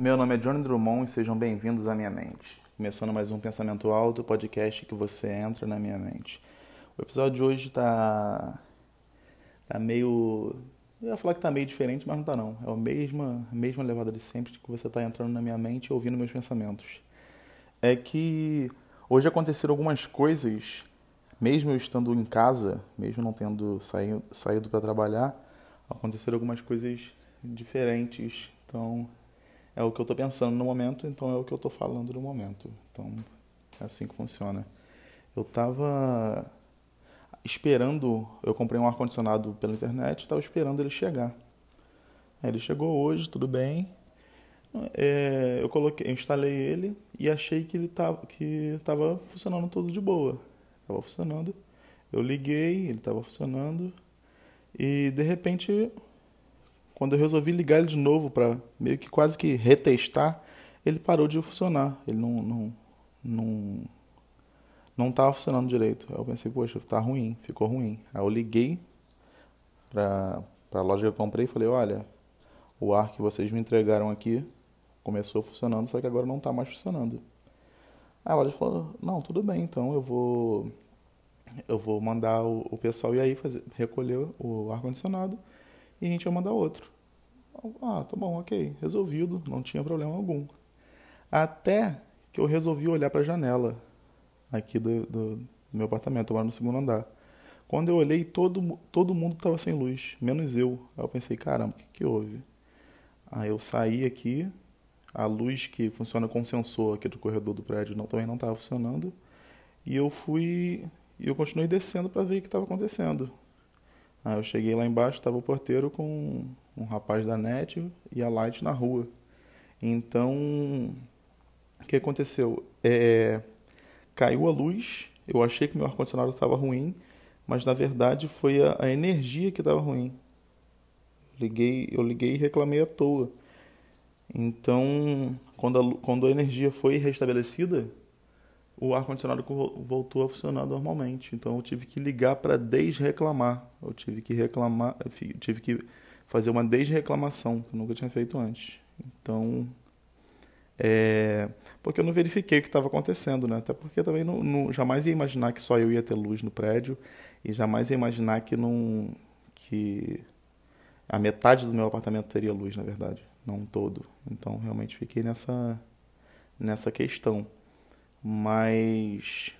Meu nome é Johnny Drummond e sejam bem-vindos à minha mente. Começando mais um Pensamento Alto, podcast que você entra na minha mente. O episódio de hoje tá. tá meio. Eu ia falar que tá meio diferente, mas não tá não. É a mesma, a mesma levada de sempre que você tá entrando na minha mente e ouvindo meus pensamentos. É que hoje aconteceram algumas coisas, mesmo eu estando em casa, mesmo não tendo saído, saído para trabalhar, aconteceram algumas coisas diferentes. Então, é o que eu estou pensando no momento, então é o que eu estou falando no momento. Então, é assim que funciona. Eu estava esperando, eu comprei um ar-condicionado pela internet, estava esperando ele chegar. Ele chegou hoje, tudo bem. É, eu coloquei, eu instalei ele e achei que ele estava que tava funcionando tudo de boa. Estava funcionando. Eu liguei, ele estava funcionando. E de repente quando eu resolvi ligar ele de novo para meio que quase que retestar, ele parou de funcionar. Ele não não não não estava funcionando direito. Aí eu pensei, poxa, tá ruim, ficou ruim. Aí eu liguei para a loja que eu comprei e falei, olha, o ar que vocês me entregaram aqui começou funcionando, só que agora não está mais funcionando. Aí a loja falou, não, tudo bem, então eu vou eu vou mandar o, o pessoal ir aí fazer, recolher o ar condicionado e a gente ia mandar outro. Ah, tá bom, ok, resolvido, não tinha problema algum. Até que eu resolvi olhar para a janela aqui do, do, do, meu apartamento, lá no segundo andar. Quando eu olhei, todo, todo mundo estava sem luz, menos eu. Aí eu pensei, caramba, o que, que houve? Aí eu saí aqui, a luz que funciona com sensor aqui do corredor do prédio não, também não estava funcionando. E eu fui. E eu continuei descendo para ver o que estava acontecendo. Aí eu cheguei lá embaixo, estava o porteiro com um rapaz da net e a Light na rua. Então, o que aconteceu? É, caiu a luz, eu achei que meu ar-condicionado estava ruim, mas na verdade foi a, a energia que estava ruim. Liguei, eu liguei e reclamei à toa. Então, quando a, quando a energia foi restabelecida, o ar-condicionado voltou a funcionar normalmente. Então eu tive que ligar para desreclamar. Eu tive que reclamar, tive que fazer uma desreclamação, que eu nunca tinha feito antes. Então, é, porque eu não verifiquei o que estava acontecendo, né? Até porque também não, não, jamais ia imaginar que só eu ia ter luz no prédio e jamais ia imaginar que não que a metade do meu apartamento teria luz, na verdade, não todo. Então, realmente fiquei nessa nessa questão. Mas,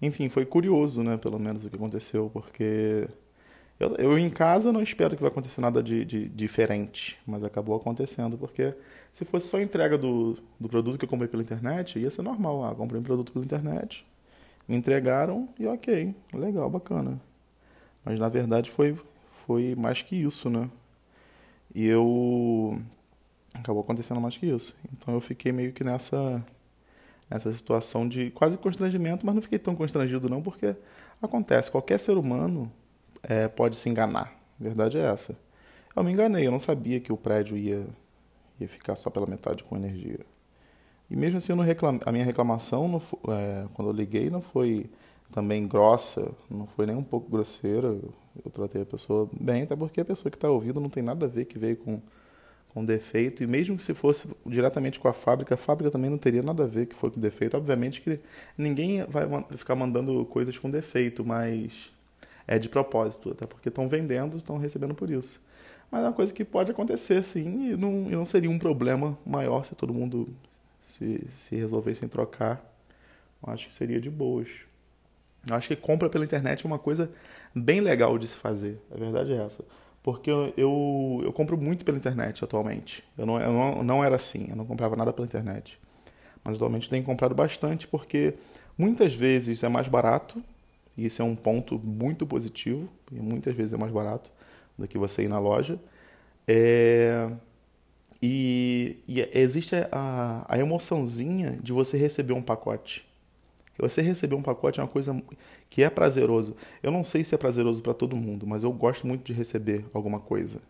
enfim, foi curioso, né? Pelo menos o que aconteceu, porque eu, eu em casa não espero que vai acontecer nada de, de, diferente, mas acabou acontecendo, porque se fosse só entrega do, do produto que eu comprei pela internet, ia ser normal. Ah, comprei um produto pela internet, me entregaram e ok, legal, bacana. Mas na verdade foi, foi mais que isso, né? E eu. Acabou acontecendo mais que isso. Então eu fiquei meio que nessa essa situação de quase constrangimento, mas não fiquei tão constrangido não, porque acontece, qualquer ser humano é, pode se enganar. A verdade é essa. Eu me enganei, eu não sabia que o prédio ia, ia ficar só pela metade com energia. E mesmo assim, a minha reclamação, não foi, é, quando eu liguei, não foi também grossa, não foi nem um pouco grosseira. Eu, eu tratei a pessoa bem, até porque a pessoa que está ouvindo não tem nada a ver que veio com com defeito, e mesmo que se fosse diretamente com a fábrica, a fábrica também não teria nada a ver que foi com defeito. Obviamente que ninguém vai ficar mandando coisas com defeito, mas é de propósito, até porque estão vendendo, estão recebendo por isso. Mas é uma coisa que pode acontecer sim, e não, e não seria um problema maior se todo mundo se, se resolvesse em trocar. Eu acho que seria de boas. Eu acho que compra pela internet é uma coisa bem legal de se fazer, a verdade é essa porque eu, eu, eu, compro muito pela internet atualmente. Eu não, eu não, não era assim, eu não comprava nada pela internet. Mas atualmente tenho comprado bastante porque muitas vezes é mais barato, e isso é um ponto muito positivo, e muitas vezes é mais barato do que você ir na loja. É, e, e, existe a, a emoçãozinha de você receber um pacote. Você receber um pacote é uma coisa que é prazeroso. Eu não sei se é prazeroso para todo mundo, mas eu gosto muito de receber alguma coisa.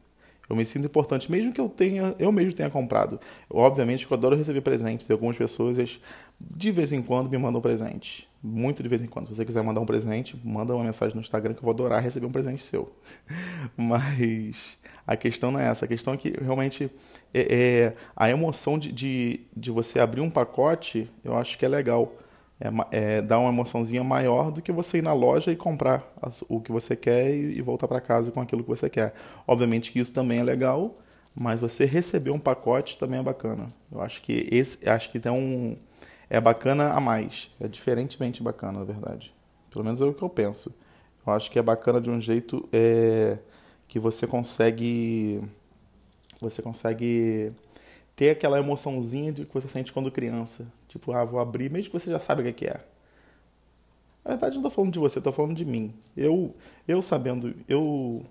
Eu me sinto importante, mesmo que eu tenha, eu mesmo tenha comprado. Eu, obviamente eu adoro receber presentes algumas pessoas de vez em quando me mandam presentes. muito de vez em quando. Se você quiser mandar um presente, manda uma mensagem no Instagram que eu vou adorar receber um presente seu. Mas a questão não é essa. A questão é que realmente é, é a emoção de, de, de, você abrir um pacote, eu acho que é legal. É, é, dá uma emoçãozinha maior do que você ir na loja e comprar as, o que você quer e, e voltar para casa com aquilo que você quer. Obviamente que isso também é legal, mas você receber um pacote também é bacana. Eu acho que esse, acho que tem um é bacana a mais. É diferentemente bacana, na verdade. Pelo menos é o que eu penso. Eu acho que é bacana de um jeito é, que você consegue. Você consegue ter aquela emoçãozinha de que você sente quando criança. Tipo, ah, vou abrir, mesmo que você já sabe o que é. Na verdade, não estou falando de você, estou falando de mim. Eu, eu sabendo, eu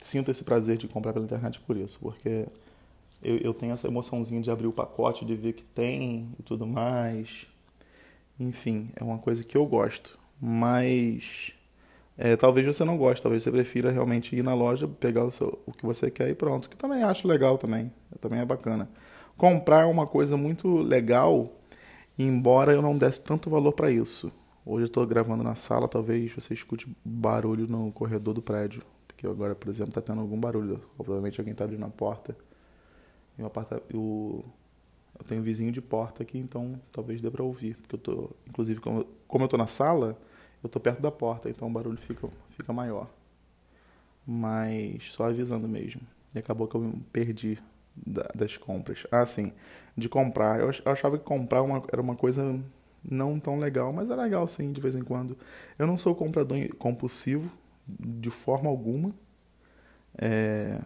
sinto esse prazer de comprar pela internet por isso, porque eu, eu tenho essa emoçãozinha de abrir o pacote, de ver que tem e tudo mais. Enfim, é uma coisa que eu gosto. Mas é, talvez você não goste, talvez você prefira realmente ir na loja, pegar o, seu, o que você quer e pronto. Que também acho legal também. Também é bacana. Comprar é uma coisa muito legal, embora eu não desse tanto valor para isso. Hoje eu estou gravando na sala, talvez você escute barulho no corredor do prédio. Porque agora, por exemplo, está tendo algum barulho. Provavelmente alguém está abrindo a porta. E apartamento. Eu tenho vizinho de porta aqui, então talvez dê para ouvir. Porque eu tô. Inclusive, como, como eu tô na sala, eu tô perto da porta, então o barulho fica, fica maior. Mas só avisando mesmo. E acabou que eu perdi da, das compras. Ah, sim. De comprar. Eu, eu achava que comprar uma, era uma coisa não tão legal, mas é legal sim, de vez em quando. Eu não sou comprador compulsivo, de forma alguma. É,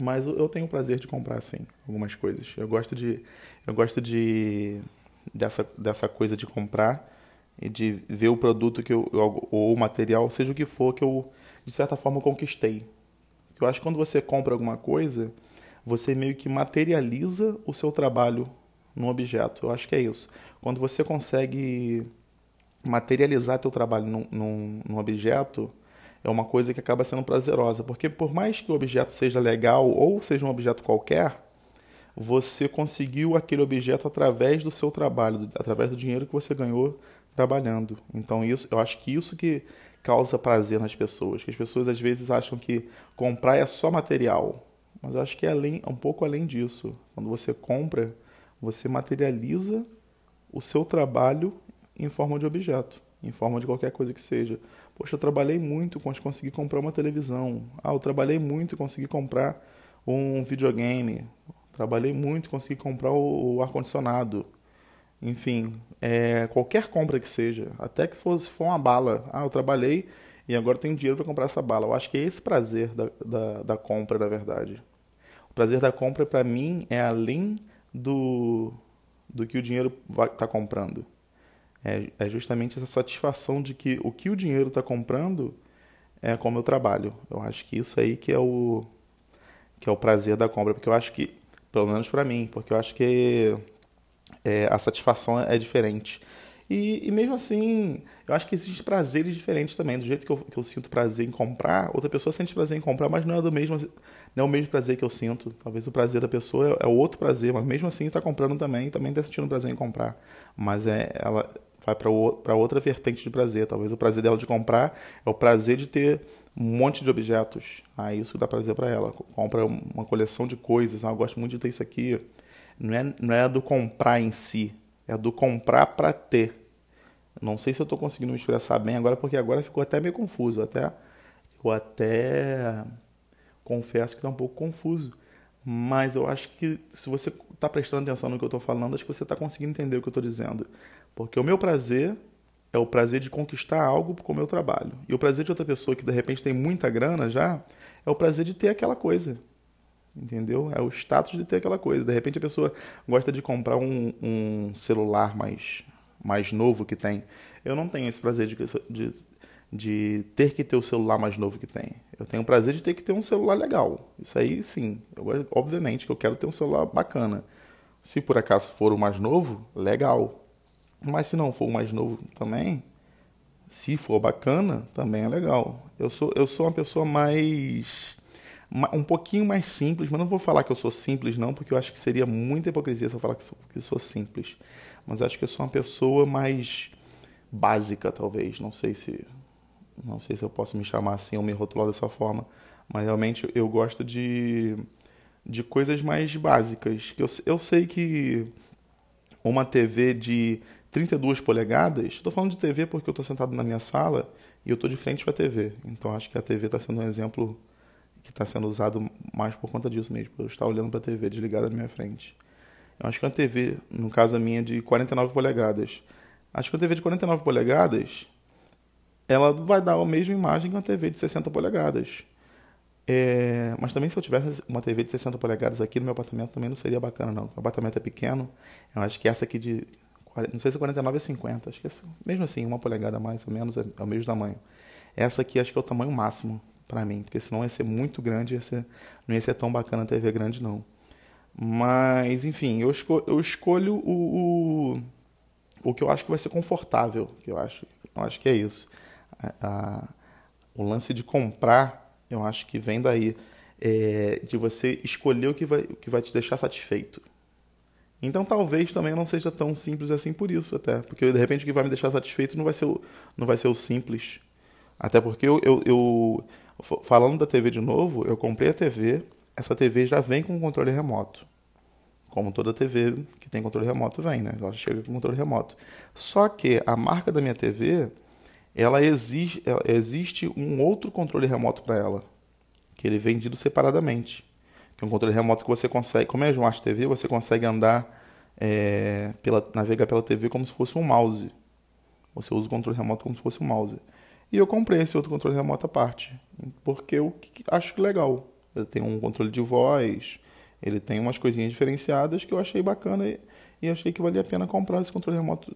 mas eu tenho o prazer de comprar, sim, algumas coisas. Eu gosto de. Eu gosto de. dessa, dessa coisa de comprar e de ver o produto que eu, ou o material, seja o que for, que eu, de certa forma, conquistei. Eu acho que quando você compra alguma coisa, você meio que materializa o seu trabalho num objeto. Eu acho que é isso. Quando você consegue materializar teu trabalho num, num, num objeto, é uma coisa que acaba sendo prazerosa, porque por mais que o objeto seja legal ou seja um objeto qualquer, você conseguiu aquele objeto através do seu trabalho, através do dinheiro que você ganhou trabalhando. Então isso, eu acho que isso que causa prazer nas pessoas, que as pessoas às vezes acham que comprar é só material, mas eu acho que é além, um pouco além disso. Quando você compra, você materializa o seu trabalho em forma de objeto, em forma de qualquer coisa que seja. Poxa, eu trabalhei muito com conseguir comprar uma televisão. Ah, eu trabalhei muito e consegui comprar um videogame. Trabalhei muito consegui comprar o, o ar-condicionado. Enfim, é, qualquer compra que seja, até que fosse for uma bala. Ah, eu trabalhei e agora tenho dinheiro para comprar essa bala. Eu acho que é esse prazer da, da, da compra, na verdade. O prazer da compra, para mim, é além do, do que o dinheiro está comprando é, é justamente essa satisfação de que o que o dinheiro está comprando é com o meu trabalho. Eu acho que isso aí que é o que é o prazer da compra, porque eu acho que, pelo menos para mim, porque eu acho que é, a satisfação é diferente. E, e, mesmo assim, eu acho que existem prazeres diferentes também. Do jeito que eu, que eu sinto prazer em comprar, outra pessoa sente prazer em comprar, mas não é do mesmo, não é o mesmo prazer que eu sinto. Talvez o prazer da pessoa é, é outro prazer, mas mesmo assim está comprando também, também está sentindo prazer em comprar. Mas é, ela, vai para outra vertente de prazer. Talvez o prazer dela de comprar é o prazer de ter um monte de objetos. Ah, isso dá prazer para ela. Compra uma coleção de coisas. Ah, eu gosto muito de ter isso aqui. Não é, não é do comprar em si, é do comprar para ter. Não sei se eu estou conseguindo me expressar bem agora, porque agora ficou até meio confuso. Até, eu até confesso que está um pouco confuso. Mas eu acho que se você está prestando atenção no que eu estou falando, acho que você está conseguindo entender o que eu estou dizendo. Porque o meu prazer é o prazer de conquistar algo com o meu trabalho. E o prazer de outra pessoa que de repente tem muita grana já é o prazer de ter aquela coisa. Entendeu? É o status de ter aquela coisa. De repente a pessoa gosta de comprar um, um celular mais, mais novo que tem. Eu não tenho esse prazer de, de, de ter que ter o celular mais novo que tem. Eu tenho o prazer de ter que ter um celular legal. Isso aí sim. Eu, obviamente que eu quero ter um celular bacana. Se por acaso for o mais novo, legal. Mas se não for o mais novo também, se for bacana, também é legal. Eu sou, eu sou uma pessoa mais. Um pouquinho mais simples, mas não vou falar que eu sou simples, não, porque eu acho que seria muita hipocrisia se eu falar que sou, que sou simples. Mas acho que eu sou uma pessoa mais. básica, talvez. Não sei se não sei se eu posso me chamar assim ou me rotular dessa forma, mas realmente eu gosto de, de coisas mais básicas. Eu, eu sei que uma TV de 32 polegadas, estou falando de TV porque eu estou sentado na minha sala e eu estou de frente para a TV. Então acho que a TV está sendo um exemplo que está sendo usado mais por conta disso mesmo, por eu estar olhando para a TV desligada na minha frente. Eu acho que uma TV, no caso a minha, de 49 polegadas. Acho que uma TV de 49 polegadas, ela vai dar a mesma imagem que uma TV de 60 polegadas. É, mas também se eu tivesse uma TV de 60 polegadas aqui no meu apartamento também não seria bacana não. O apartamento é pequeno. Eu acho que essa aqui de não sei se 49 é 50, acho que é, mesmo assim, uma polegada mais ou menos é, é o mesmo tamanho. Essa aqui acho que é o tamanho máximo para mim, porque senão ia ser muito grande, ia ser, não ia ser tão bacana a TV grande não. Mas, enfim, eu, esco eu escolho o, o, o, que eu acho que vai ser confortável, que eu acho, eu acho que é isso. A, a, o lance de comprar, eu acho que vem daí, é, de você escolher o que vai, o que vai te deixar satisfeito. Então talvez também não seja tão simples assim por isso até, porque de repente o que vai me deixar satisfeito não vai ser o, não vai ser o simples. Até porque eu, eu, eu falando da TV de novo, eu comprei a TV, essa TV já vem com controle remoto. Como toda TV que tem controle remoto vem, né? Ela chega com controle remoto. Só que a marca da minha TV, ela exige, existe um outro controle remoto para ela, que ele é vendido separadamente que é um controle remoto que você consegue, como é Smart TV, você consegue andar, é, pela, navegar pela TV como se fosse um mouse. Você usa o controle remoto como se fosse um mouse. E eu comprei esse outro controle remoto à parte, porque eu acho legal. Ele tem um controle de voz, ele tem umas coisinhas diferenciadas que eu achei bacana e, e achei que valia a pena comprar esse controle remoto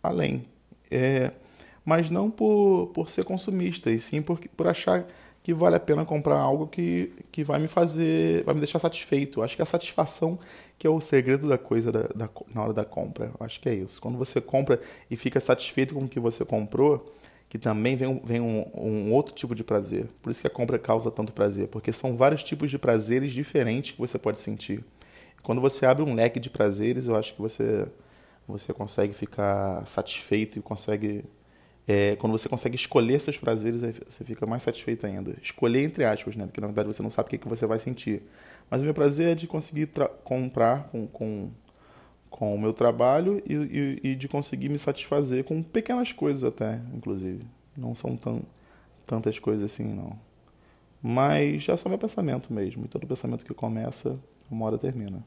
além. É, mas não por, por ser consumista, e sim por, por achar que vale a pena comprar algo que, que vai me fazer, vai me deixar satisfeito. Acho que a satisfação que é o segredo da coisa da, da, na hora da compra. Acho que é isso. Quando você compra e fica satisfeito com o que você comprou, que também vem, vem um, um, outro tipo de prazer. Por isso que a compra causa tanto prazer, porque são vários tipos de prazeres diferentes que você pode sentir. Quando você abre um leque de prazeres, eu acho que você, você consegue ficar satisfeito e consegue é, quando você consegue escolher seus prazeres, você fica mais satisfeito ainda. Escolher entre aspas, né? Porque na verdade você não sabe o que, que você vai sentir. Mas o meu prazer é de conseguir comprar com, com, com o meu trabalho e, e, e, de conseguir me satisfazer com pequenas coisas até, inclusive. Não são tão, tantas coisas assim, não. Mas é só meu pensamento mesmo. E todo pensamento que começa, uma hora termina.